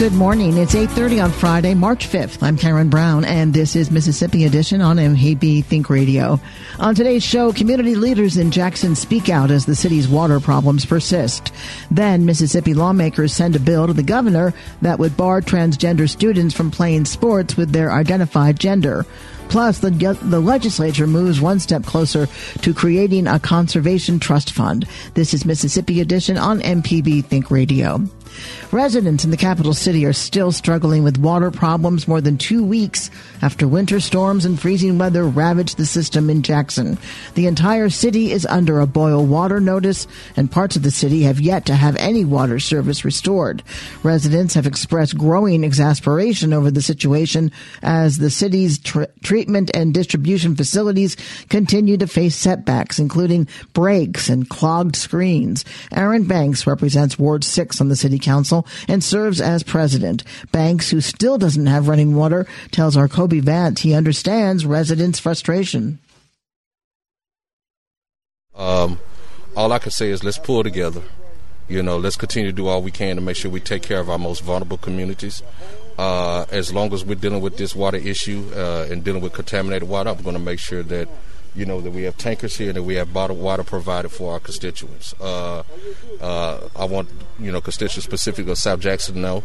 Good morning. It's 8:30 on Friday, March 5th. I'm Karen Brown and this is Mississippi Edition on MPB Think Radio. On today's show, community leaders in Jackson speak out as the city's water problems persist. Then Mississippi lawmakers send a bill to the governor that would bar transgender students from playing sports with their identified gender. Plus, the, the legislature moves one step closer to creating a conservation trust fund. This is Mississippi Edition on MPB Think Radio. Residents in the capital city are still struggling with water problems more than two weeks after winter storms and freezing weather ravaged the system in Jackson. The entire city is under a boil water notice, and parts of the city have yet to have any water service restored. Residents have expressed growing exasperation over the situation as the city's tr- treatment and distribution facilities continue to face setbacks, including breaks and clogged screens. Aaron Banks represents Ward 6 on the city council and serves as president. Banks, who still doesn't have running water, tells our Kobee Vance he understands residents' frustration. Um, all I can say is let's pull together. You know, let's continue to do all we can to make sure we take care of our most vulnerable communities. Uh, as long as we're dealing with this water issue uh, and dealing with contaminated water, I'm going to make sure that you know that we have tankers here and that we have bottled water provided for our constituents. Uh, uh, I want you know constituents specifically of South Jackson to know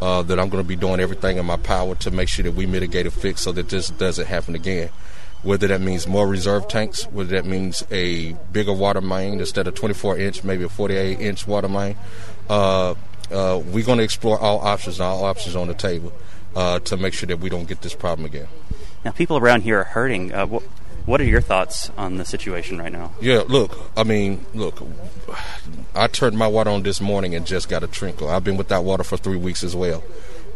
uh, that I'm going to be doing everything in my power to make sure that we mitigate a fix so that this doesn't happen again. Whether that means more reserve tanks, whether that means a bigger water main instead of 24 inch, maybe a 48 inch water main, uh, uh, we're going to explore all options, all options on the table uh, to make sure that we don't get this problem again. Now, people around here are hurting. What, what are your thoughts on the situation right now? Yeah, look, I mean, look, I turned my water on this morning and just got a trickle. I've been without water for three weeks as well.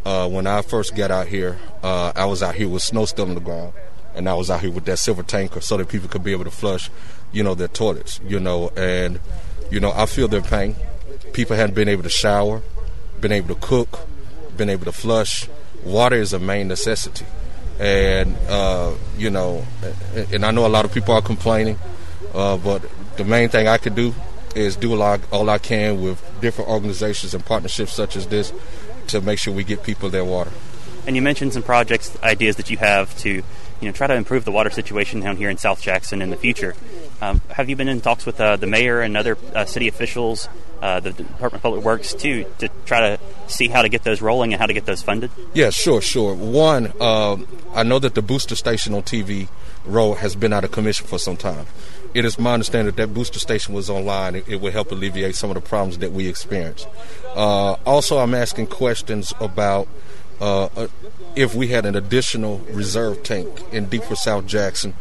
Uh, when I first got out here, uh, I was out here with snow still on the ground, and I was out here with that silver tanker so that people could be able to flush, you know, their toilets, you know, and, you know, I feel their pain. People hadn't been able to shower, been able to cook, been able to flush. Water is a main necessity and uh, you know, and I know a lot of people are complaining, uh, but the main thing I could do is do I, all I can with different organizations and partnerships such as this to make sure we get people their water. And you mentioned some projects, ideas that you have to, you know, try to improve the water situation down here in South Jackson in the future. Um, have you been in talks with uh, the mayor and other uh, city officials uh, the Department of Public Works too to try to see how to get those rolling and how to get those funded? Yeah, sure, sure. One, um, I know that the booster station on TV Road has been out of commission for some time. It is my understanding that that booster station was online. It, it would help alleviate some of the problems that we experienced. Uh, also, I'm asking questions about uh, uh if we had an additional reserve tank in deeper South Jackson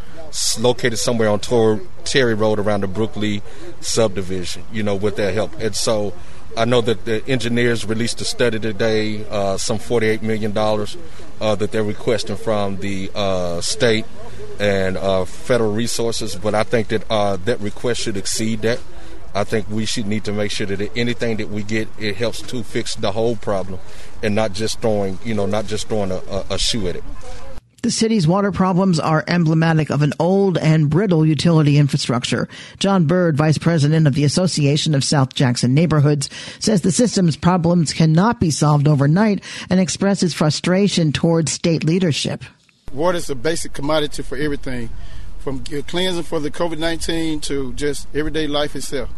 located somewhere on Tor- Terry Road around the Brooklyn subdivision, you know, with their help. And so I know that the engineers released a study today, uh, some $48 million uh, that they're requesting from the uh, state. and uh, federal resources. But I think that uh, that request should exceed that. I think we should need to make sure that anything that we get, it helps to fix the whole problem, and not just throwing, you know, not just throwing a, a, a shoe at it. The city's water problems are emblematic of an old and brittle utility infrastructure. John Byrd, vice president of the Association of South Jackson Neighborhoods, says the system's problems cannot be solved overnight and expresses frustration towards state leadership. Water is a basic commodity for everything, from cleansing for the COVID 19 to just everyday life itself,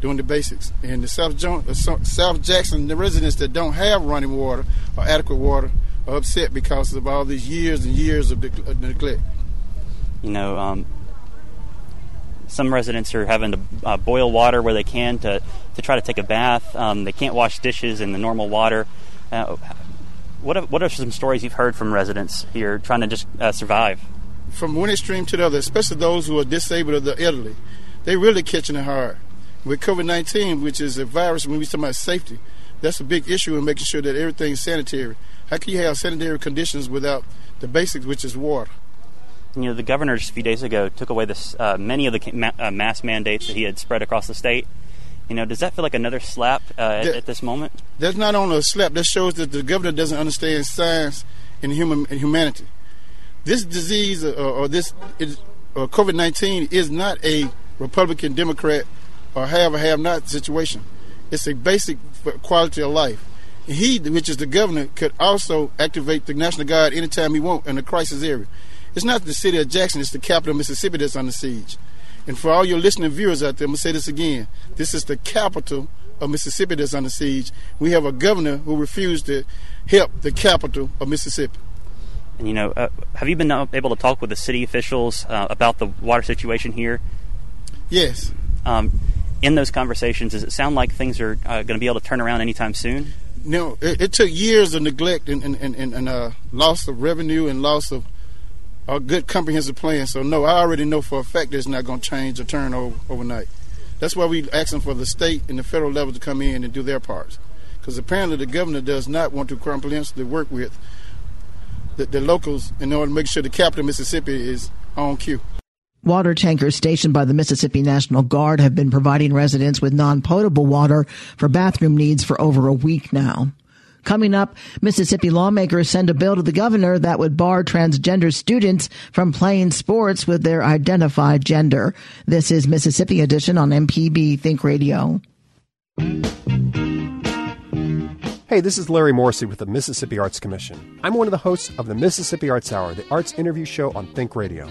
doing the basics. And the South, uh, South Jackson, the residents that don't have running water or adequate water, upset because of all these years and years of, neglect. You know, um, some residents are having to uh, boil water where they can to, to try to take a bath. Um, they can't wash dishes in the normal water. Uh, what are, what are some stories you've heard from residents here trying to just uh, survive? From one extreme to the other, especially those who are disabled or the elderly, they're really catching it hard. With COVID 19, which is a virus, when we talk about safety, that's a big issue in making sure that everything's sanitary. How can you have sanitary conditions without the basics, which is water? You know, the governor just a few days ago took away this uh, many of the ma- uh, mask mandates that he had spread across the state. You know, does that feel like another slap uh, that, at, at, this moment? That's not only a slap. That shows that the governor doesn't understand science and human and humanity. This disease uh, or this uh, COVID nineteen is not a Republican, Democrat, or have or have not situation. It's a basic quality of life he, which is the governor, could also activate the National Guard anytime he wants in a crisis area. It's not the city of Jackson, it's the capital of Mississippi that's under siege. And for all your listening viewers out there, I'm going to say this again. This is the capital of Mississippi that's under siege. We have a governor who refused to help the capital of Mississippi. And you know, uh, have you been able to talk with the city officials uh, about the water situation here? Yes. Um, in those conversations, does it sound like things are uh, going to be able to turn around anytime soon? No, it, it, took years of neglect and, and, and, and uh, loss of revenue and loss of a good comprehensive plan. So no, I already know for a fact that it's not going to change or turn over, overnight. That's why we're asking for the state and the federal level to come in and do their parts. Because apparently the governor does not want to comprehensively work with the, the locals in order to make sure the capital of Mississippi is on cue. Water tankers stationed by the Mississippi National Guard have been providing residents with non-potable water for bathroom needs for over a week now. Coming up, Mississippi lawmakers send a bill to the governor that would bar transgender students from playing sports with their identified gender. This is Mississippi Edition on MPB Think Radio. Hey, this is Larry Morrissey with the Mississippi Arts Commission. I'm one of the hosts of the Mississippi Arts Hour, the arts interview show on Think Radio.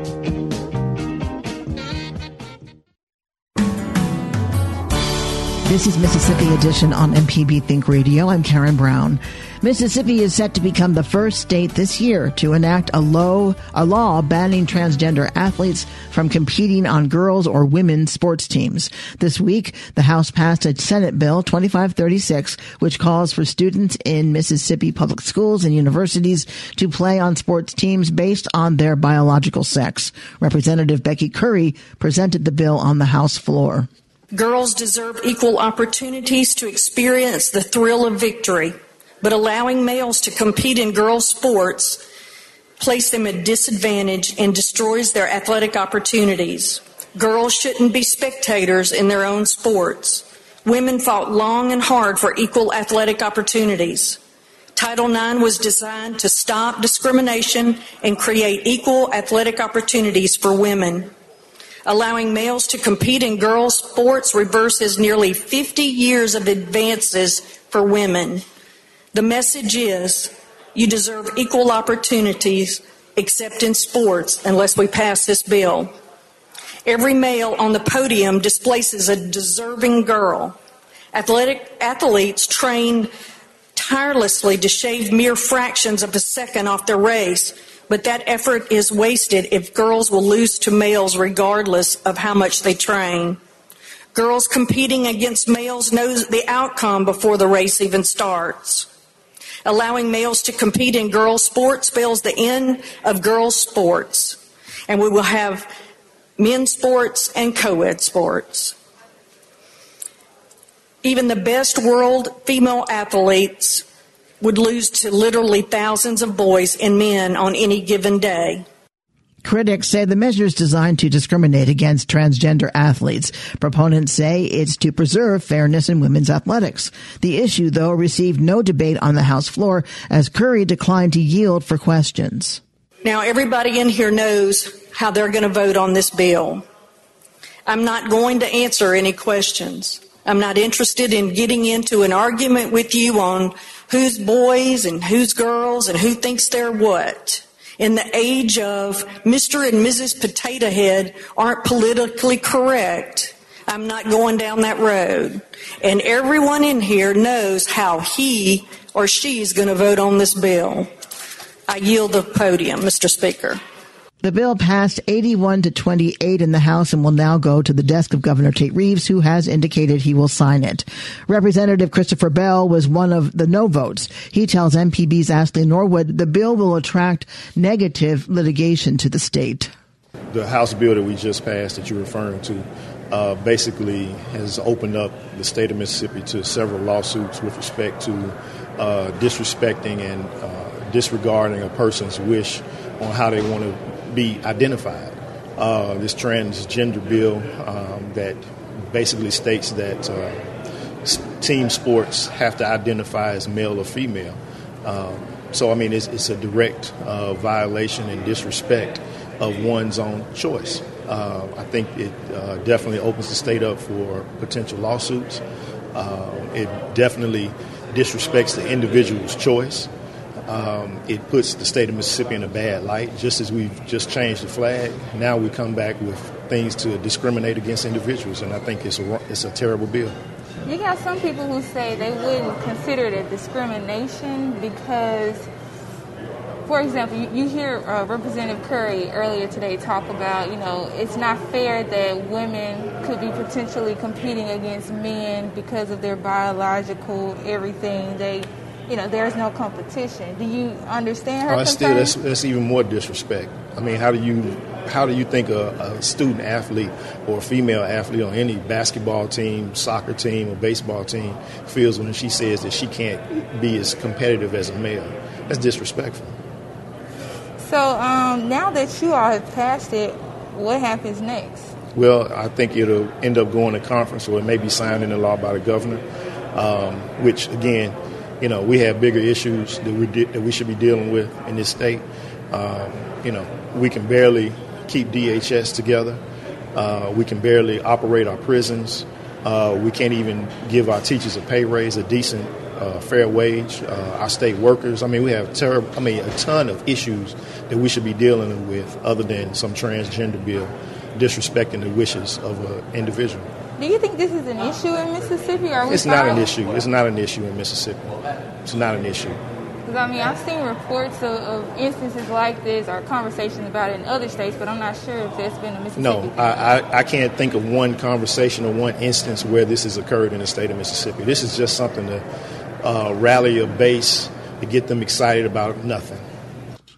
This is Mississippi Edition on MPB Think Radio. I'm Karen Brown. Mississippi is set to become the first state this year to enact a low a law banning transgender athletes from competing on girls or women's sports teams. This week, the House passed a Senate bill 2536 which calls for students in Mississippi public schools and universities to play on sports teams based on their biological sex. Representative Becky Currie presented the bill on the House floor. Girls deserve equal opportunities to experience the thrill of victory, but allowing males to compete in girls' sports place them at disadvantage and destroys their athletic opportunities. Girls shouldn't be spectators in their own sports. Women fought long and hard for equal athletic opportunities. Title IX was designed to stop discrimination and create equal athletic opportunities for women allowing males to compete in girls' sports reverses nearly 50 years of advances for women. The message is you deserve equal opportunities except in sports unless we pass this bill. Every male on the podium displaces a deserving girl. Athletic athletes train tirelessly to shave mere fractions of a second off their race but that effort is wasted if girls will lose to males regardless of how much they train. Girls competing against males knows the outcome before the race even starts. Allowing males to compete in girls' sports spells the end of girls' sports. And we will have men's sports and co ed sports. Even the best world female athletes would lose to literally thousands of boys and men on any given day. Critics say the measure is designed to discriminate against transgender athletes. Proponents say it's to preserve fairness in women's athletics. The issue, though, received no debate on the House floor as Currie declined to yield for questions. Now, everybody in here knows how they're going to vote on this bill. I'm not going to answer any questions. I'm not interested in getting into an argument with you on who's boys and who's girls and who thinks they're what. In the age of Mr. and Mrs. Potato Head aren't politically correct. I'm not going down that road. And everyone in here knows how he or she is going to vote on this bill. I yield the podium, Mr. Speaker. The bill passed 81 to 28 in the House and will now go to the desk of Governor Tate Reeves, who has indicated he will sign it. Representative Christopher Bell was one of the no votes. He tells MPB's Ashley Norwood the bill will attract negative litigation to the state. The House bill that we just passed that you're referring to uh, basically has opened up the state of Mississippi to several lawsuits with respect to uh, disrespecting and uh, disregarding a person's wish on how they want to be identified. Uh, this transgender bill um, that basically states that uh, team sports have to identify as male or female. Um, so, I mean, it's, it's a direct uh, violation and disrespect of one's own choice. Uh, I think it uh, definitely opens the state up for potential lawsuits. Uh, it definitely disrespects the individual's choice. Um, it puts the state of Mississippi in a bad light. Just as we've just changed the flag, now we come back with things to discriminate against individuals, and I think it's a it's a terrible bill. You got some people who say they wouldn't consider it a discrimination because, for example, you, you hear uh, Representative Currie earlier today talk about, you know, it's not fair that women could be potentially competing against men because of their biological everything. They you know, there's no competition. Do you understand her? That's still that's, that's even more disrespect. I mean, how do you how do you think a, a, student athlete or a female athlete on any basketball team, soccer team, or baseball team feels when she says that she can't be as competitive as a male? That's disrespectful. So um, now that you all have passed it, what happens next? Well, I think it'll end up going to conference, or it may be signed into law by the governor, um, which again you know, we have bigger issues that we de- that we should be dealing with in this state. Um, you know, we can barely keep DHS together. Uh, we can barely operate our prisons. Uh, we can't even give our teachers a pay raise, a decent, uh, fair wage. Uh, our state workers. I mean, we have terrible. I mean, a ton of issues that we should be dealing with, other than some transgender bill disrespecting the wishes of an individual. Do you think this is an issue in Mississippi? Or it's not an issue. It's not an issue in Mississippi. It's not an issue. Because I mean, I've seen reports of, of, instances like this or conversations about it in other states, but I'm not sure if there's been a Mississippi. No, I, I, I, can't think of one conversation or one instance where this has occurred in the state of Mississippi. This is just something to uh, rally a base to get them excited about nothing.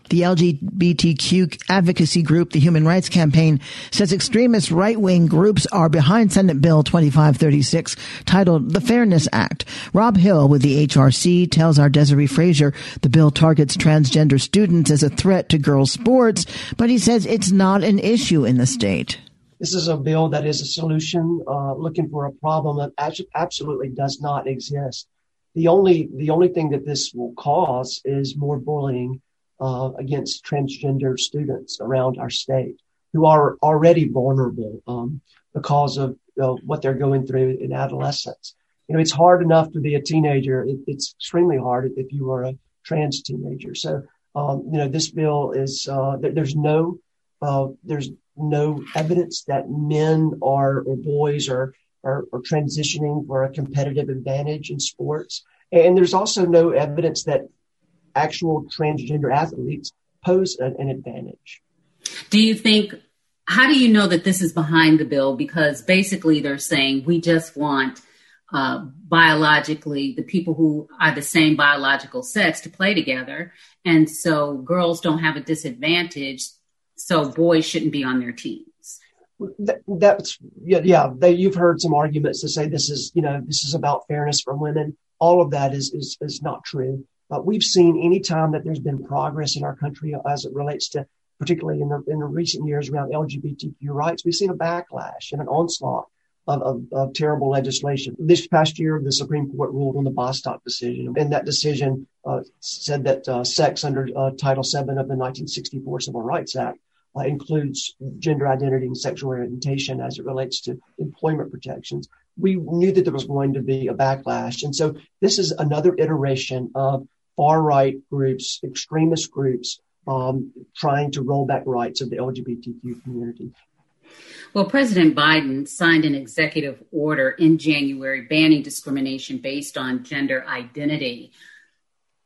The LGBTQ advocacy group, the Human Rights Campaign, says extremist right-wing groups are behind Senate Bill 2536 titled the Fairness Act. Rob Hill with the HRC tells our Desare Frazier the bill targets transgender students as a threat to girls' sports, but he says it's not an issue in the state. This is a bill that is a solution uh, looking for a problem that absolutely does not exist. The only the only thing that this will cause is more bullying uh, against transgender students around our state who are already vulnerable um, because of uh, what they're going through in adolescence. You know, it's hard enough to be a teenager. It, it's extremely hard if you are a trans teenager. So, um, you know, this bill is uh, there, there's no uh, there's no evidence that men are or boys are, are, are transitioning for a competitive advantage in sports, and there's also no evidence that actual transgender athletes pose an, an advantage. Do you think, how do you know that this is behind the bill? Because basically they're saying we just want uh, biologically, the people who are the same biological sex to play together. And so girls don't have a disadvantage. So boys shouldn't be on their teams. That, that's yeah, yeah they, you've heard some arguments to say this is you know this is about fairness for women. All of that is is, is not true. Uh, we've seen any time that there's been progress in our country as it relates to, particularly in the in the recent years around LGBTQ rights, we've seen a backlash and an onslaught of, of, of, terrible legislation. This past year, the Supreme Court ruled on the Bostock decision, and that decision uh, said that uh, sex under uh, Title VII of the 1964 Civil Rights Act uh, includes gender identity and sexual orientation as it relates to employment protections. We knew that there was going to be a backlash, and so this is another iteration of far right groups, extremist groups, um, trying to roll back rights of the LGBTQ community. Well, President Biden signed an executive order in January banning discrimination based on gender identity.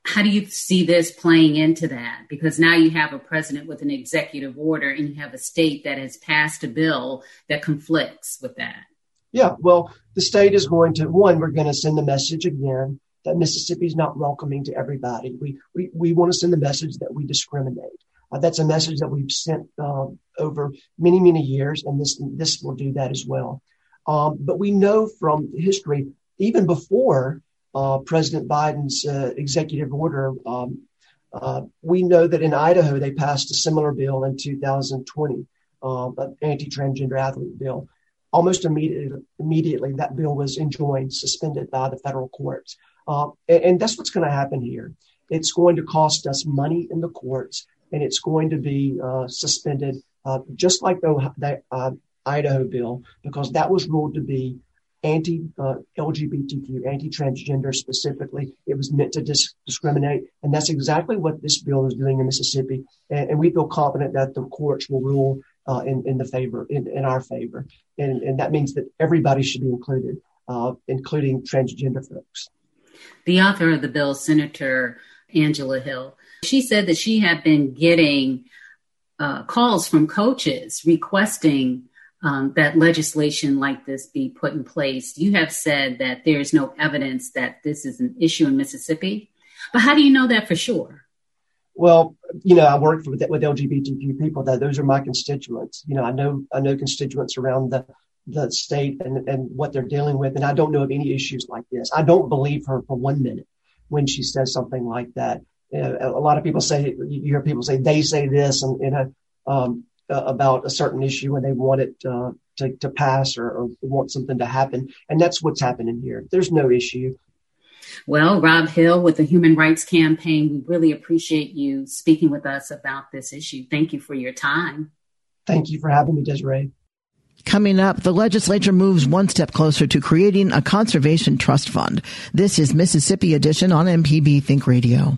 How do you see this playing into that? Because now you have a president with an executive order and you have a state that has passed a bill that conflicts with that. Yeah, well, the state is going to, one, we're going to send the message again that Mississippi is not welcoming to everybody. We, we, we want to send the message that we discriminate. Uh, that's a message that we've sent uh, over many, many years, and this this will do that as well. Um, but we know from history, even before uh, President Biden's uh, executive order, um, uh, we know that in Idaho they passed a similar bill in 2020, um, an anti-transgender athlete bill. Almost immediately, immediately, that bill was enjoined, suspended by the federal courts, uh, and, and that's what's going to happen here. It's going to cost us money in the courts and it's going to be uh, suspended, uh, just like the, the uh, Idaho bill, because that was ruled to be anti uh, LGBTQ, anti transgender specifically. It was meant to dis- discriminate, and that's exactly what this bill is doing in Mississippi. And, and we feel confident that the courts will rule uh, in in the favor in, in our favor, and and that means that everybody should be included, uh, including transgender folks. The author of the bill, Senator Angela Hill, she said that she had been getting uh, calls from coaches requesting um, that legislation like this be put in place. You have said that there's no evidence that this is an issue in Mississippi, but how do you know that for sure? Well, you know, I work with with LGBTQ people. That those are my constituents. You know, I know I know constituents around the the state and and what they're dealing with, and I don't know of any issues like this. I don't believe her for one minute when she says something like that a lot of people say you hear people say they say this and a um, about a certain issue and they want it uh, to, to pass or, or want something to happen and that's what's happening here there's no issue well, Rob Hill with the Human Rights Campaign, we really appreciate you speaking with us about this issue. Thank you for your time. Thank you for having me, Desare. Coming up, the legislature moves one step closer to creating a conservation trust fund. This is Mississippi Edition on MPB Think Radio.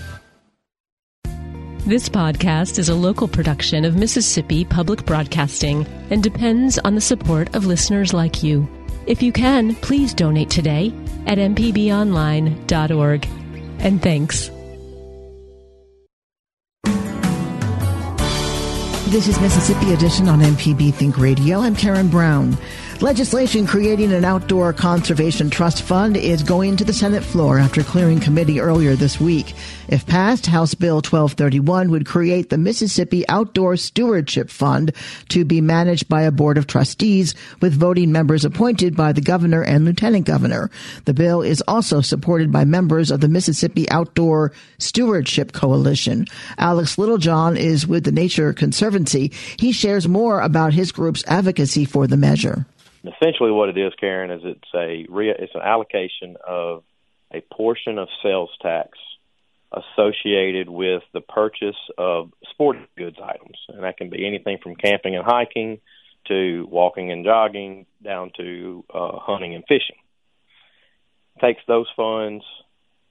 This podcast is a local production of Mississippi Public Broadcasting and depends on the support of listeners like you. If you can, please donate today at mpbonline.org. And thanks. This is Mississippi Edition on MPB Think Radio. I'm Karen Brown. Legislation creating an outdoor conservation trust fund is going to the Senate floor after clearing committee earlier this week. If passed, House Bill 1231 would create the Mississippi Outdoor Stewardship Fund to be managed by a board of trustees with voting members appointed by the governor and lieutenant governor. The bill is also supported by members of the Mississippi Outdoor Stewardship Coalition. Alex Littlejohn is with the Nature Conservancy. He shares more about his group's advocacy for the measure essentially what it is, Karen, is it's a it's an allocation of a portion of sales tax associated with the purchase of sporting goods items, and that can be anything from camping and hiking to walking and jogging down to uh, hunting and fishing. takes those funds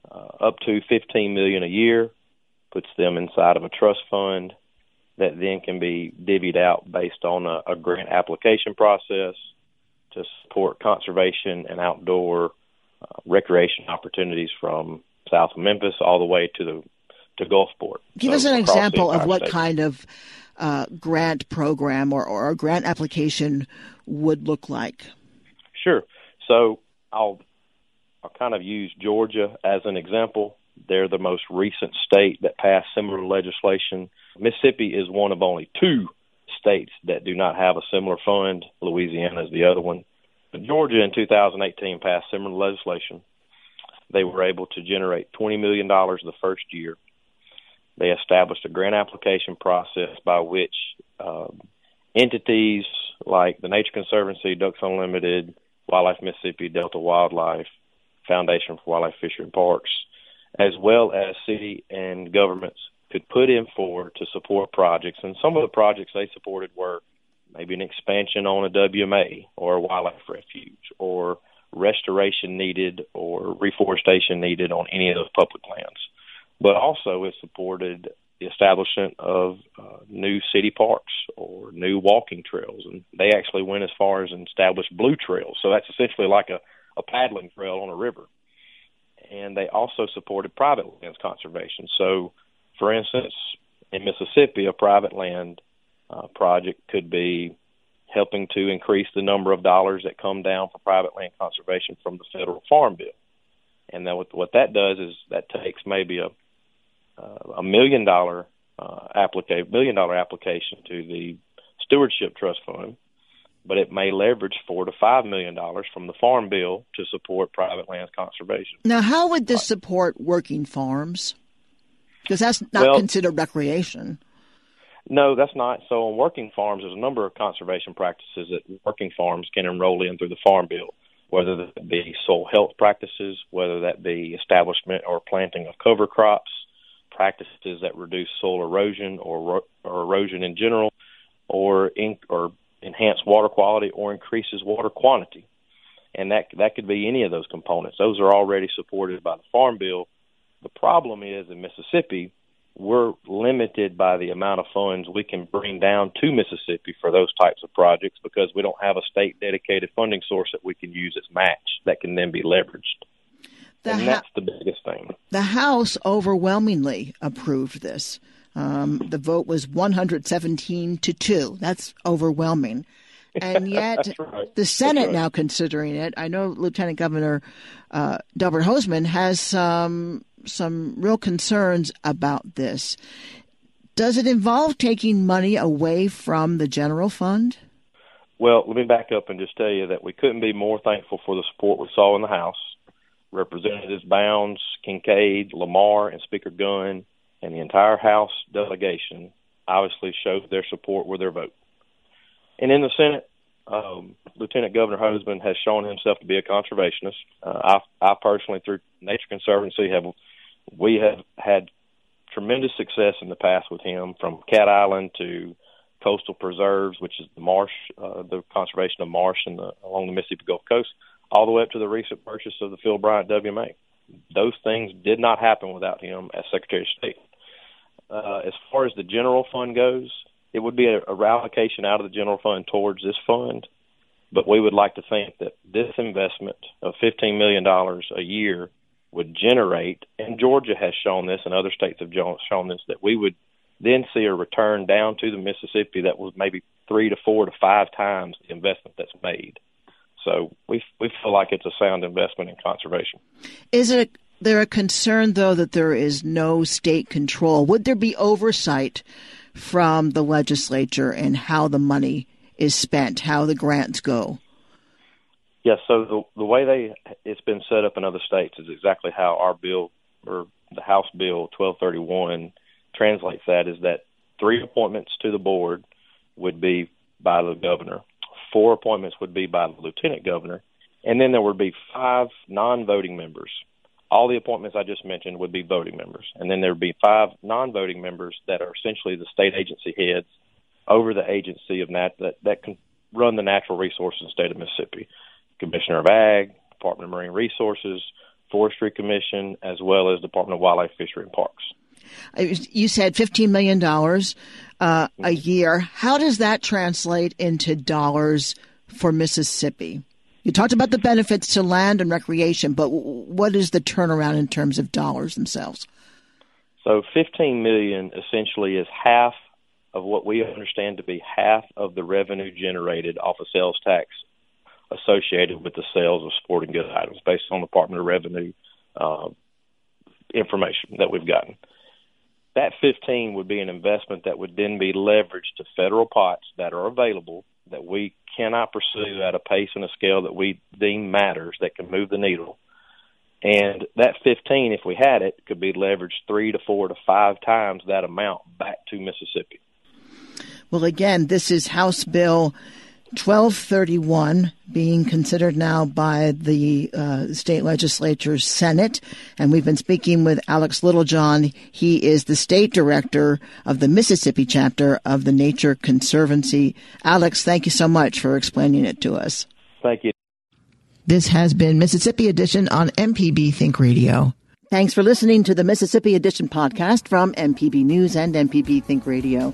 uh, up to 15 million a year, puts them inside of a trust fund that then can be divvied out based on a, a grant application process to support conservation and outdoor uh, recreation opportunities from south of Memphis all the way to the to Gulfport. Give so us an example of what state. kind of uh, grant program or, or a grant application would look like. Sure. So I'll I'll kind of use Georgia as an example. They're the most recent state that passed similar legislation. Mississippi is one of only two states that do not have a similar fund. Louisiana is the other one. But Georgia in 2018 passed similar legislation. They were able to generate $20 million the first year. They established a grant application process by which um, entities like the Nature Conservancy, Ducks Unlimited, Wildlife Mississippi, Delta Wildlife, Foundation for Wildlife, Fishery and Parks, as well as city and governments could put in for to support projects. And some of the projects they supported were maybe an expansion on a WMA or a wildlife refuge or restoration needed or reforestation needed on any of those public lands. But also it supported the establishment of uh, new city parks or new walking trails. And they actually went as far as established blue trails. So that's essentially like a, a paddling trail on a river. And they also supported private lands conservation. So, for instance, in Mississippi, a private land uh, project could be helping to increase the number of dollars that come down for private land conservation from the federal farm bill. And then what, what that does is that takes maybe a uh, a million dollar uh, application million dollar application to the stewardship trust fund, but it may leverage four to five million dollars from the farm bill to support private lands conservation. Now, how would this support working farms? Because that's not Well- considered recreation. No, that's not. So on working farms, there's a number of conservation practices that working farms can enroll in through the Farm Bill, whether that be soil health practices, whether that be establishment or planting of cover crops, practices that reduce soil erosion or, or erosion in general, or in, or enhance water quality or increases water quantity. And that that could be any of those components. Those are already supported by the Farm Bill. The problem is in Mississippi, we're limited by the amount of funds we can bring down to Mississippi for those types of projects because we don't have a state dedicated funding source that we can use as match that can then be leveraged. The and ha- that's the biggest thing. The House overwhelmingly approved this. Um, the vote was 117 to 2. That's overwhelming. And yet, right. the Senate right. now considering it. I know Lieutenant Governor uh, Delbert Hosemann has some some real concerns about this. Does it involve taking money away from the general fund? Well, let me back up and just tell you that we couldn't be more thankful for the support we saw in the House. Representatives Bounds, Kinkade, Lamar, and Speaker Gunn, and the entire House delegation obviously showed their support with their vote. And in the Senate, um, Lieutenant Governor Hosemann has shown himself to be a conservationist. Uh, I, I personally, through Nature Conservancy, have we have had tremendous success in the past with him, from Cat Island to coastal preserves, which is the marsh, uh, the conservation of marsh in the, along the Mississippi Gulf Coast, all the way up to the recent purchase of the Phil Bryant WMA. Those things did not happen without him as Secretary of State. Uh, as far as the general fund goes, it would be a, a reallocation out of the general fund towards this fund. But we would like to think that this investment of $15 million a year would generate, and Georgia has shown this, and other states have shown this, that we would then see a return down to the Mississippi that was maybe three to four to five times the investment that's made. So we we feel like it's a sound investment in conservation. Is it there a concern though that there is no state control? Would there be oversight from the legislature and how the money is spent, how the grants go? Yes, so the the way they it's been set up in other states is exactly how our bill or the House Bill 1231 translates that is that three appointments to the board would be by the governor, four appointments would be by the lieutenant governor, and then there would be five non-voting members. All the appointments I just mentioned would be voting members, and then there would be five non-voting members that are essentially the state agency heads over the agency of nat that that can run the natural resources in the state of Mississippi. Commissioner of Ag, Department of Marine Resources, Forestry Commission, as well as Department of Wildlife, Fishery, and Parks. You said $15 million uh, a year. How does that translate into dollars for Mississippi? You talked about the benefits to land and recreation, but what is the turnaround in terms of dollars themselves? So 15 million essentially is half of what we understand to be half of the revenue generated off of sales tax associated with the sales of sporting goods items based on Department of Revenue uh, information that we've gotten. That 15 would be an investment that would then be leveraged to federal pots that are available that we cannot pursue at a pace and a scale that we deem matters that can move the needle. And that 15, if we had it, could be leveraged three to four to five times that amount back to Mississippi. Well, again, this is House Bill 1231 being considered now by the uh, state legislature's Senate. And we've been speaking with Alex Littlejohn. He is the state director of the Mississippi chapter of the Nature Conservancy. Alex, thank you so much for explaining it to us. Thank you. This has been Mississippi Edition on MPB Think Radio. Thanks for listening to the Mississippi Edition podcast from MPB News and MPB Think Radio.